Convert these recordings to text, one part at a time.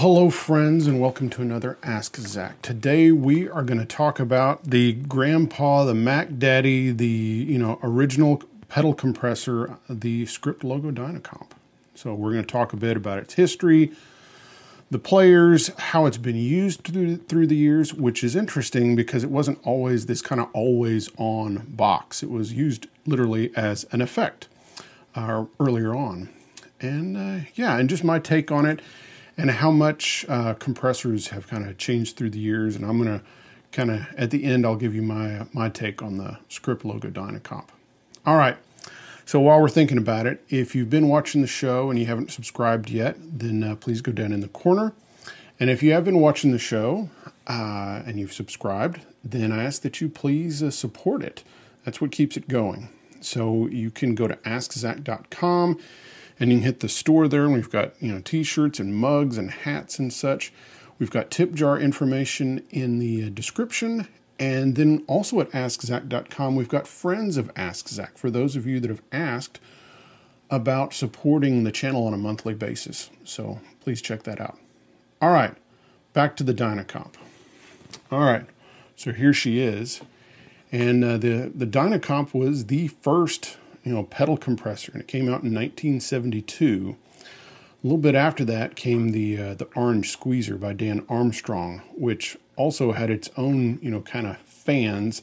Hello, friends, and welcome to another Ask Zac. Today we are going to talk about the Grandpa, the Mac Daddy, the you know original pedal compressor, the Script Logo Dynacomp. So we're going to talk a bit about its history, the players, how it's been used through, through the years, which is interesting because it wasn't always this kind of always on box. It was used literally as an effect uh, earlier on. And uh, yeah, and just my take on it and how much uh, compressors have kind of changed through the years. And I'm going to kind of at the end, I'll give you my my take on the script logo Dynacomp. All right. So while we're thinking about it, if you've been watching the show and you haven't subscribed yet, then uh, please go down in the corner. And if you have been watching the show uh, and you've subscribed, then I ask that you please uh, support it. That's what keeps it going. So you can go to askzac.com and you can hit the store there and we've got you know t-shirts and mugs and hats and such. We've got tip jar information in the uh, description. And then also at askzac.com we've got friends of ask zac for those of you that have asked about supporting the channel on a monthly basis. So please check that out. All right back to the dynacomp. All right so here she is. And uh, the the dynacomp was the first you know, pedal compressor, and it came out in 1972. A little bit after that came the uh, the Orange Squeezer by Dan Armstrong, which also had its own you know kind of fans.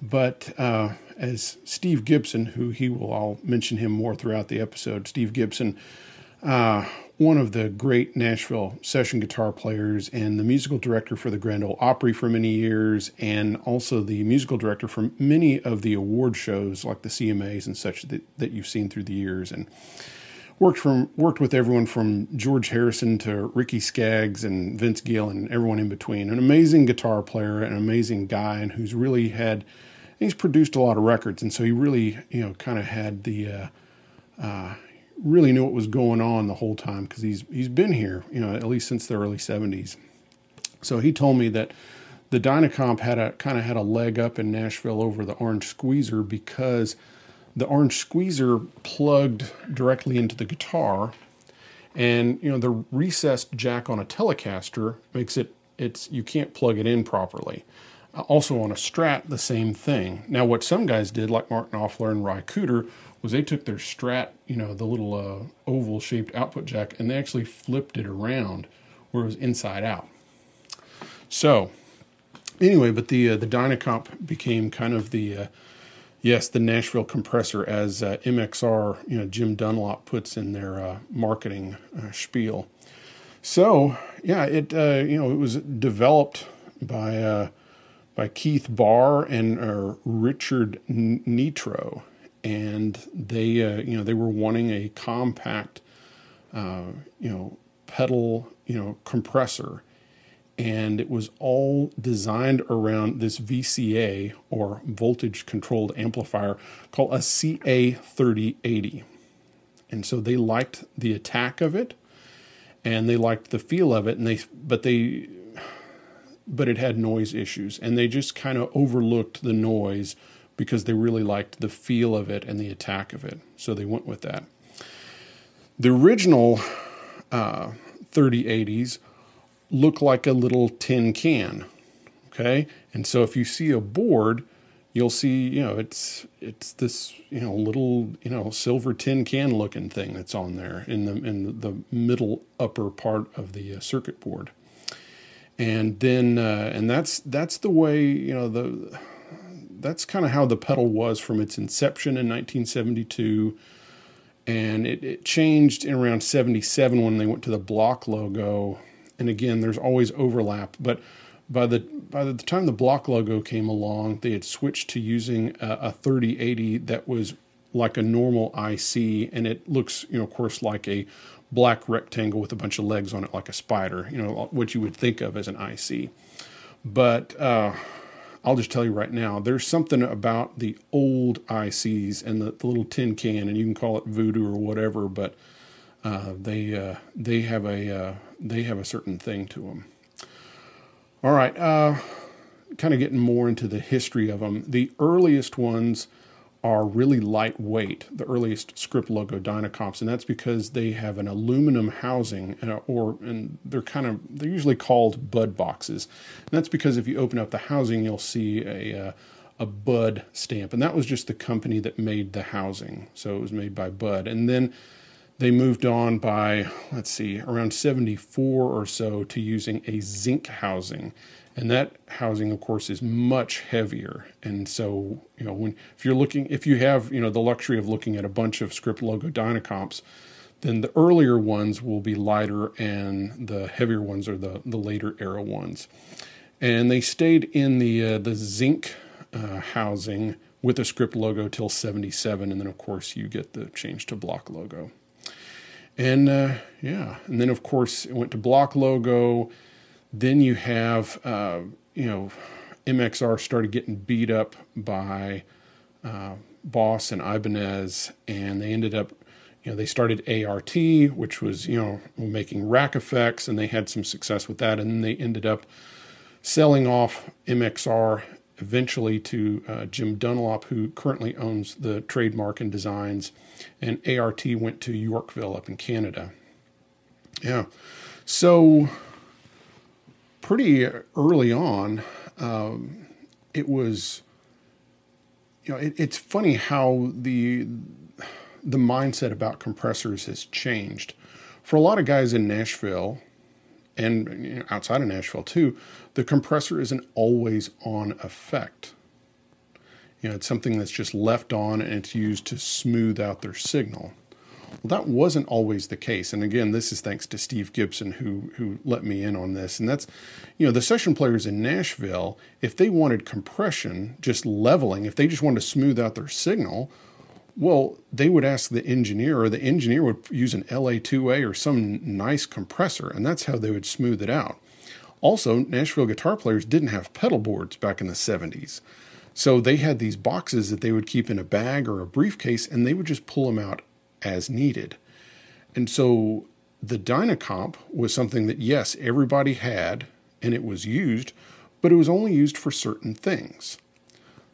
But uh, as Steve Gibson, who he will, I'll mention him more throughout the episode. Steve Gibson uh, one of the great Nashville session guitar players and the musical director for the Grand Ole Opry for many years, and also the musical director for many of the award shows like the CMAs and such that, that you've seen through the years. And worked from worked with everyone from George Harrison to Ricky Skaggs and Vince Gill and everyone in between. An amazing guitar player, an amazing guy, and who's really had he's produced a lot of records, and so he really you know kind of had the uh, uh, really knew what was going on the whole time because he's he's been here, you know, at least since the early '70s. So he told me that the Dynacomp had a kind of had a leg up in Nashville over the Orange Squeezer because the Orange Squeezer plugged directly into the guitar, and you know the recessed jack on a Telecaster makes it it's you can't plug it in properly. Uh, also on a Strat, the same thing. Now, what some guys did, like Martin Knopfler and Ry Cooder, was they took their Strat, you know, the little uh, oval shaped output jack, and they actually flipped it around where it was inside out. So, anyway, but the uh, the Dynacomp became kind of the uh, yes, the Nashville compressor, as uh, MXR, you know, Jim Dunlop puts in their uh, marketing uh, spiel. So, yeah, it uh, you know it was developed by by Keith Barr and Richard Neatrour and they uh, you know they were wanting a compact uh, you know pedal, you know, compressor. And it was all designed around this VCA or voltage controlled amplifier called a CA3080. And so they liked the attack of it and they liked the feel of it and they but they but it had noise issues and they just kind of overlooked the noise because they really liked the feel of it and the attack of it. So they went with that. The original uh, 3080s look like a little tin can. Okay. And so if you see a board, you'll see, you know, it's it's this, you know, little, you know, silver tin can looking thing that's on there in the in the middle upper part of the uh, circuit board. And then uh, and that's that's the way, you know, the that's kind of how the pedal was from its inception in 1972 and it, it, changed in around 77 when they went to the block logo. And again there's always overlap but by the by the time the block logo came along they had switched to using a, a 3080 that was like a normal IC and it looks you know of course like a black rectangle with a bunch of legs on it like a spider you know what you would think of as an IC but uh, I'll just tell you right now, there's something about the old ICs and the, the little tin can, and you can call it voodoo or whatever, but uh, they uh, they have a uh, they have a certain thing to them. All right, uh, kind of getting more into the history of them. The earliest ones are really lightweight, the earliest script logo Dynacomps, and that's because they have an aluminum housing, uh, or and they're kind of they're usually called bud boxes, and that's because if you open up the housing, you'll see a uh, a Bud stamp, and that was just the company that made the housing, so it was made by Bud, and then they moved on by let's see around 74 or so to using a zinc housing and that housing of course is much heavier. And so you know when if you're looking if you have you know the luxury of looking at a bunch of script logo dynacomps then the earlier ones will be lighter and the heavier ones are the the later era ones. And they stayed in the uh, the zinc uh, housing with the script logo till 77 and then of course you get the change to block logo. And uh, yeah. And then of course it went to block logo then you have, uh, you know, MXR started getting beat up by uh, Boss and Ibanez, and they ended up, you know, they started ART, which was, you know, making rack effects, and they had some success with that, and then they ended up selling off MXR eventually to uh, Jim Dunlop, who currently owns the trademark and designs, and ART went to Yorkville up in Canada. Yeah. So pretty early on, um, it was, you know, it, it's funny how the the mindset about compressors has changed. For a lot of guys in Nashville, and you know, outside of Nashville too, the compressor is an always on effect. You know, it's something that's just left on and it's used to smooth out their signal. Well, that wasn't always the case. And again, this is thanks to Steve Gibson who who let me in on this. And that's, you know, the session players in Nashville, if they wanted compression, just leveling, if they just wanted to smooth out their signal, well, they would ask the engineer, or the engineer would use an LA2A or some nice compressor, and that's how they would smooth it out. Also, Nashville guitar players didn't have pedal boards back in the 70s. So they had these boxes that they would keep in a bag or a briefcase, and they would just pull them out as needed. And so the Dynacomp was something that, yes, everybody had and it was used, but it was only used for certain things.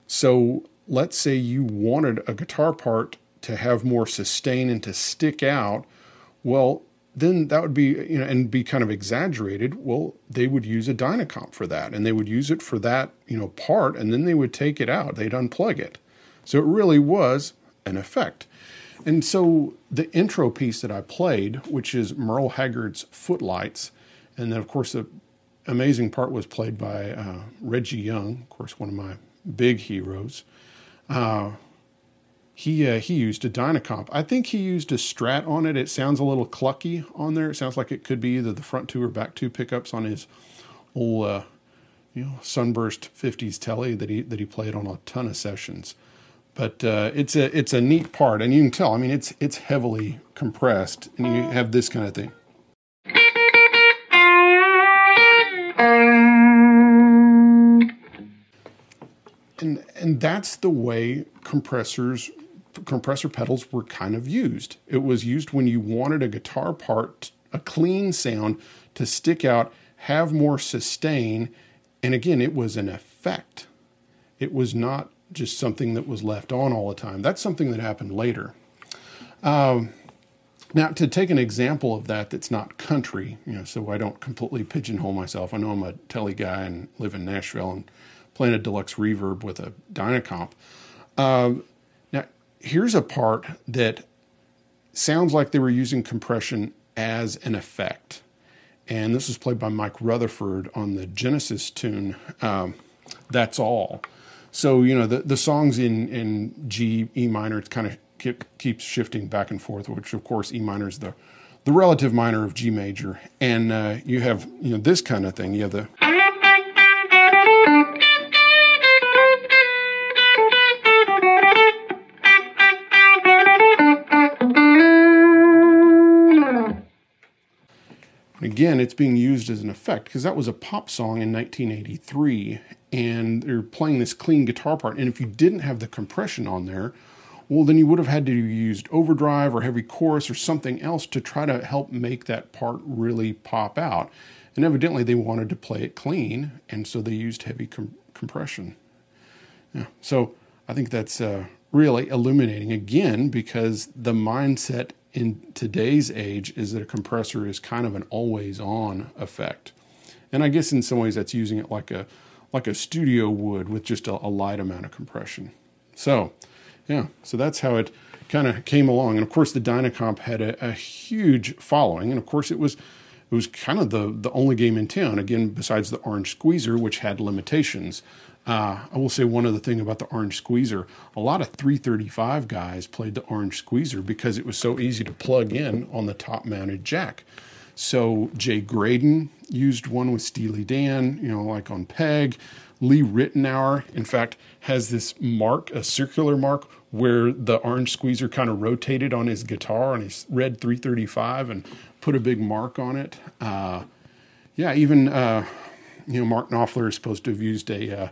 So let's say you wanted a guitar part to have more sustain and to stick out. Well, then that would be, you know, and be kind of exaggerated. Well, they would use a Dynacomp for that and they would use it for that, you know, part and then they would take it out. They'd unplug it. So it really was an effect. And so the intro piece that I played, which is Merle Haggard's Footlights, and then of course the amazing part was played by uh, Reggie Young, of course one of my big heroes. Uh, he uh, he used a Dynacomp. I think he used a Strat on it. It sounds a little clucky on there. It sounds like it could be either the front two or back two pickups on his old uh, you know sunburst 50s telly that he that he played on a ton of sessions but uh, it's a it's a neat part, and you can tell. I mean, it's it's heavily compressed, and you have this kind of thing. And and that's the way compressors compressor pedals were kind of used. It was used when you wanted a guitar part, a clean sound to stick out, have more sustain, and again, it was an effect. It was not just something that was left on all the time. That's something that happened later. Um, now, to take an example of that that's not country, you know, so I don't completely pigeonhole myself. I know I'm a telly guy and live in Nashville and playing a deluxe reverb with a Dynacomp. Um, now, here's a part that sounds like they were using compression as an effect. And this was played by Mike Rutherford on the Genesis tune, um, That's All. So, you know, the, the songs in, in G, E minor, kind of keep, keeps shifting back and forth, which of course E minor is the, the relative minor of G major. And uh, you have, you know, this kind of thing. You have the. Again, it's being used as an effect because that was a pop song in 1983, and they're playing this clean guitar part. And if you didn't have the compression on there, well, then you would have had to use overdrive or heavy chorus or something else to try to help make that part really pop out. And evidently, they wanted to play it clean, and so they used heavy com- compression. Yeah. So I think that's uh, really illuminating again because the mindset in today's age is that a compressor is kind of an always on effect. And I guess in some ways that's using it like a like a studio would with just a, a light amount of compression. So, yeah, so that's how it kind of came along. And of course, the Dynacomp had a, a, huge following, and of course, it was it was kind of the the only game in town. Again, besides the Orange Squeezer, which had limitations. Uh, I will say one other thing about the Orange Squeezer. A lot of 335 guys played the Orange Squeezer because it was so easy to plug in on the top mounted jack. So Jay Graydon used one with Steely Dan, you know, like on Peg. Lee Ritenour, in fact, has this mark, a circular mark, where the orange squeezer kind of rotated on his guitar on his red 335 and put a big mark on it. Uh, yeah, even, uh, you know, Mark Knopfler is supposed to have used a, uh,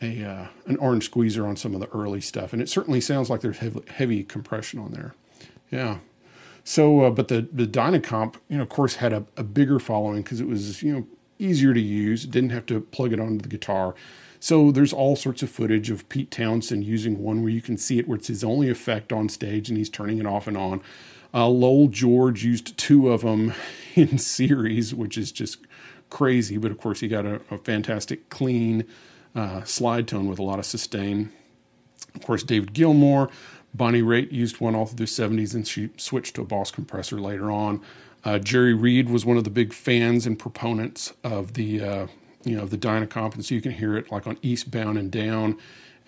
a uh, an orange squeezer on some of the early stuff, and it certainly sounds like there's heavy, heavy compression on there. Yeah. So, uh, but the the Dynacomp, you know, of course, had a, a bigger following because it was you know easier to use. Didn't have to plug it onto the guitar. So there's all sorts of footage of Pete Townshend using one where you can see it where it's his only effect on stage and he's turning it off and on. Uh, Lowell George used two of them in series, which is just crazy. But of course, he got a, a fantastic clean uh, slide tone with a lot of sustain. Of course, David Gilmour, Bonnie Raitt used one all through the 70s and she switched to a Boss compressor later on. Uh, Jerry Reed was one of the big fans and proponents of the uh, you know the Dynacomp, and so you can hear it like on Eastbound and Down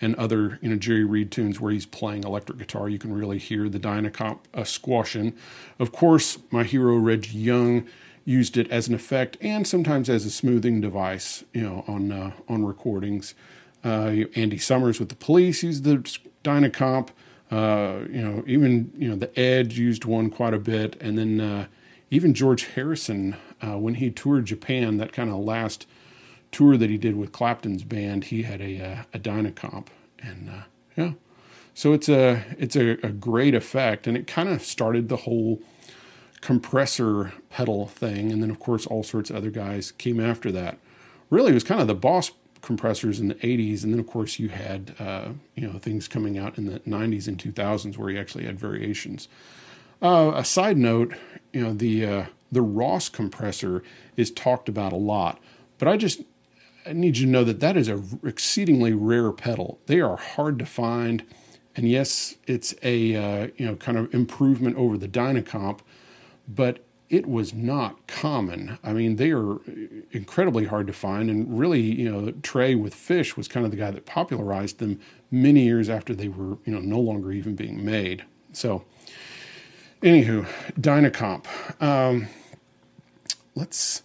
and other you know Jerry Reed tunes where he's playing electric guitar. You can really hear the Dynacomp uh, squashing. Of course, my hero Reg Young used it as an effect and sometimes as a smoothing device, you know, on uh, on recordings. Uh, Andy Summers with the Police used the Dynacomp. Uh, you know, even you know the Edge used one quite a bit, and then uh, even George Harrison uh, when he toured Japan, that kind of last tour that he did with Clapton's band, he had a uh, a Dynacomp, and yeah, so it's a it's a, a great effect, and it kind of started the whole compressor pedal thing. And then, of course, all sorts of other guys came after that. Really, it was kind of the boss compressors in the 80s. And then, of course, you had, uh, you know, things coming out in the 90s and 2000s where you actually had variations. Uh, a side note, you know, the, uh, the Ross compressor is talked about a lot, but I just I need you to know that that is a exceedingly rare pedal. They are hard to find, and yes, it's a uh, you know kind of improvement over the Dynacomp, but it was not common. I mean, they are incredibly hard to find, and really, you know, Trey with Phish was kind of the guy that popularized them many years after they were, you know, no longer even being made. So, anywho, Dynacomp. Um, let's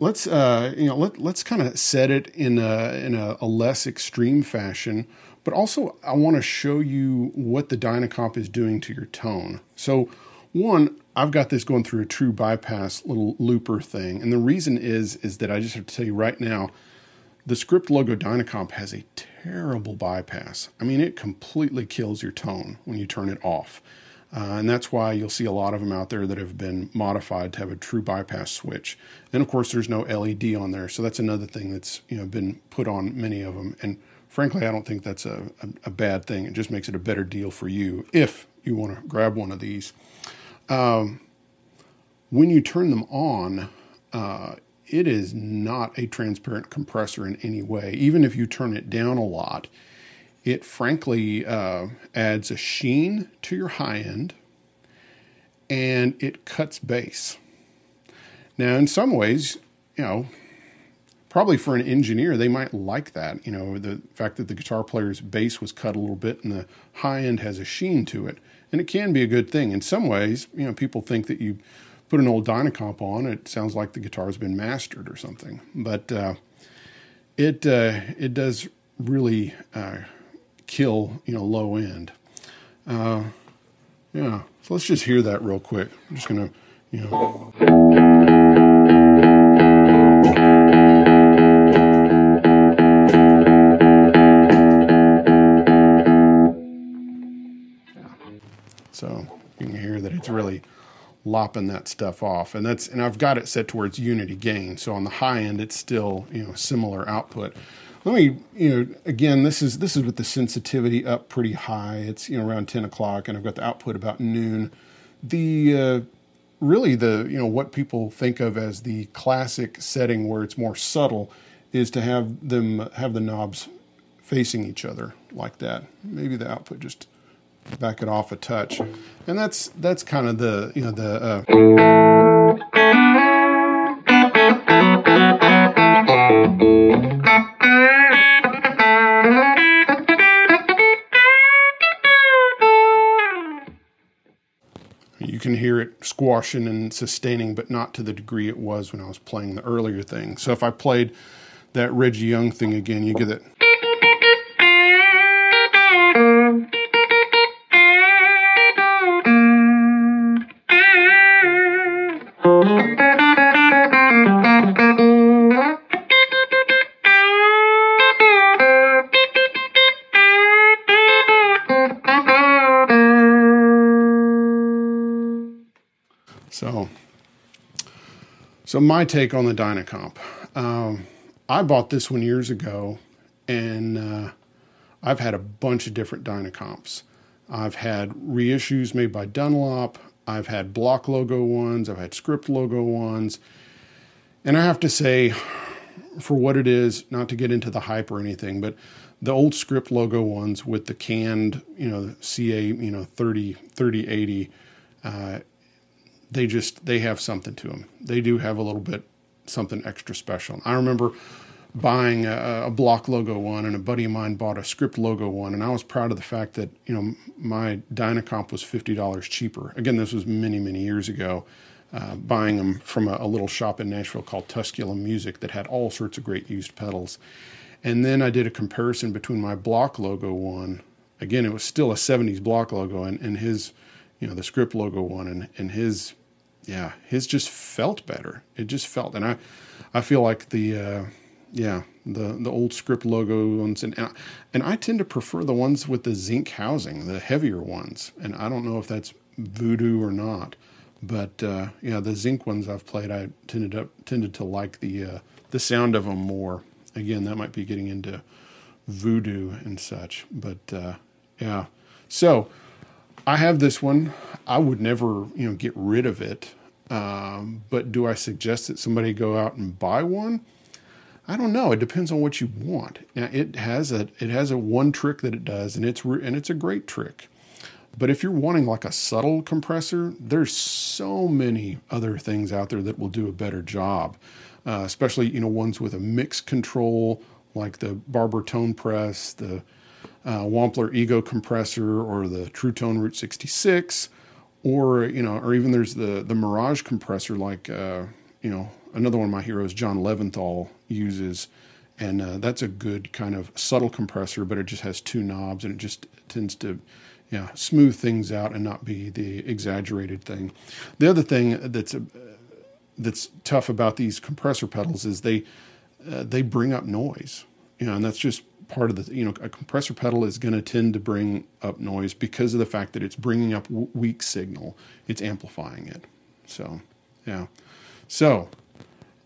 let's uh, you know let let's kind of set it in a in a, a less extreme fashion. But also, I want to show you what the Dynacomp is doing to your tone. So one, I've got this going through a true bypass little looper thing. And the reason is is that I just have to tell you right now, The Script Logo Dynacomp has a terrible bypass. I mean, it completely kills your tone when you turn it off. Uh, and that's why you'll see a lot of them out there that have been modified to have a true bypass switch. And of course, there's no LED on there, so that's another thing that's you know been put on many of them. And frankly, I don't think that's a, a, a bad thing. It just makes it a better deal for you if you want to grab one of these. Um, when you turn them on, uh, it is not a transparent compressor in any way. Even if you turn it down a lot, it frankly uh, adds a sheen to your high end and it cuts bass. Now, in some ways, you know, probably for an engineer, they might like that. You know, the fact that the guitar player's bass was cut a little bit and the high end has a sheen to it. And it can be a good thing. In some ways, you know, people think that you put an old Dynacomp on, it sounds like the guitar's been mastered or something. But uh, it uh, it does really uh, kill you know low end. Uh, yeah, so let's just hear that real quick. I'm just gonna you know. So you can hear that it's really lopping that stuff off. And that's and I've got it set towards unity gain. So on the high end, it's still you know similar output. Let me you know again this is this is with the sensitivity up pretty high. It's you know around ten o'clock, and I've got the output about noon. The uh, really the you know what people think of as the classic setting where it's more subtle is to have them have the knobs facing each other like that. Maybe the output just back it off a touch, and that's that's kind of the you know the. Uh, you can hear it squashing and sustaining, but not to the degree it was when I was playing the earlier thing. So if I played that Reggie Young thing again, you get it. So my take on the Dynacomp. Um, I bought this one years ago, and uh, I've had a bunch of different Dynacomps. I've had reissues made by Dunlop. I've had block logo ones. I've had script logo ones. And I have to say, for what it is, not to get into the hype or anything, but the old script logo ones with the canned, you know, CA, you know, 30, 3080, uh, they just they have something to them. They do have a little bit something extra special. I remember buying a, a, block logo one, and a buddy of mine bought a script logo one, and I was proud of the fact that you know my Dynacomp was fifty dollars cheaper. Again, this was many many years ago. Uh, buying them from a, a, little shop in Nashville called Tusculum Music that had all sorts of great used pedals. And then I did a comparison between my block logo one. Again, it was still a 70s block logo, and, and his you know, the script logo one and, and his, yeah, his just felt better. It just felt, and I, I feel like the, uh, yeah, the, the old script logo ones, and, and I tend to prefer the ones with the zinc housing, the heavier ones. And I don't know if that's voodoo or not, but, uh, yeah, the zinc ones I've played, I tended to, tended to like the, uh, the sound of them more. Again, that might be getting into voodoo and such, but, uh, yeah. So, I have this one. I would never, you know, get rid of it. Um, but do I suggest that somebody go out and buy one? I don't know. It depends on what you want. Now it has a it has a one trick that it does, and it's re- and it's a great trick. But if you're wanting like a subtle compressor, there's so many other things out there that will do a better job. Uh, especially you know ones with a mix control like the Barber Tone Press, the uh, Wampler Ego compressor or the True Tone Route 66, or you know, or even there's the the Mirage compressor like uh, you know another one of my heroes, John Leventhal uses, and uh, that's a good kind of subtle compressor, but it just has two knobs and it just tends to yeah smooth things out and not be the exaggerated thing. The other thing that's uh, that's tough about these compressor pedals is they uh, they bring up noise. You know, and that's just part of the you know a compressor pedal is going to tend to bring up noise because of the fact that it's bringing up weak signal. It's amplifying it. So, yeah. So,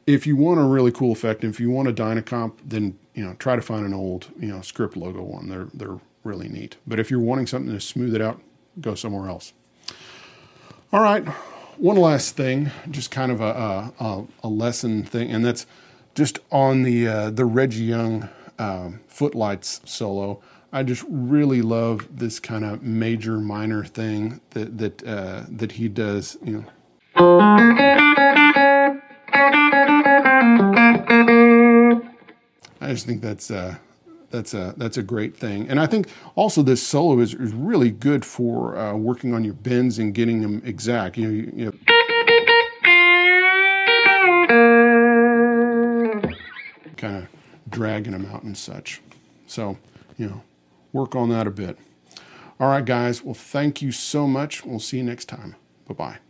if you want a really cool effect, if you want a Dynacomp, then you know try to find an old you know script logo one. They're they're really neat. But if you're wanting something to smooth it out, go somewhere else. All right, one last thing, just kind of a a, a lesson thing, and that's just on the uh, the Reggie Young um, Footlights solo. I just really love this kind of major minor thing that that uh, that he does. You know. I just think that's uh, that's a that's a great thing, and I think also this solo is, is really good for uh, working on your bends and getting them exact. You know, you, you know kind of dragging them out and such. So, you know, work on that a bit. All right, guys. Well, thank you so much. We'll see you next time. Bye bye.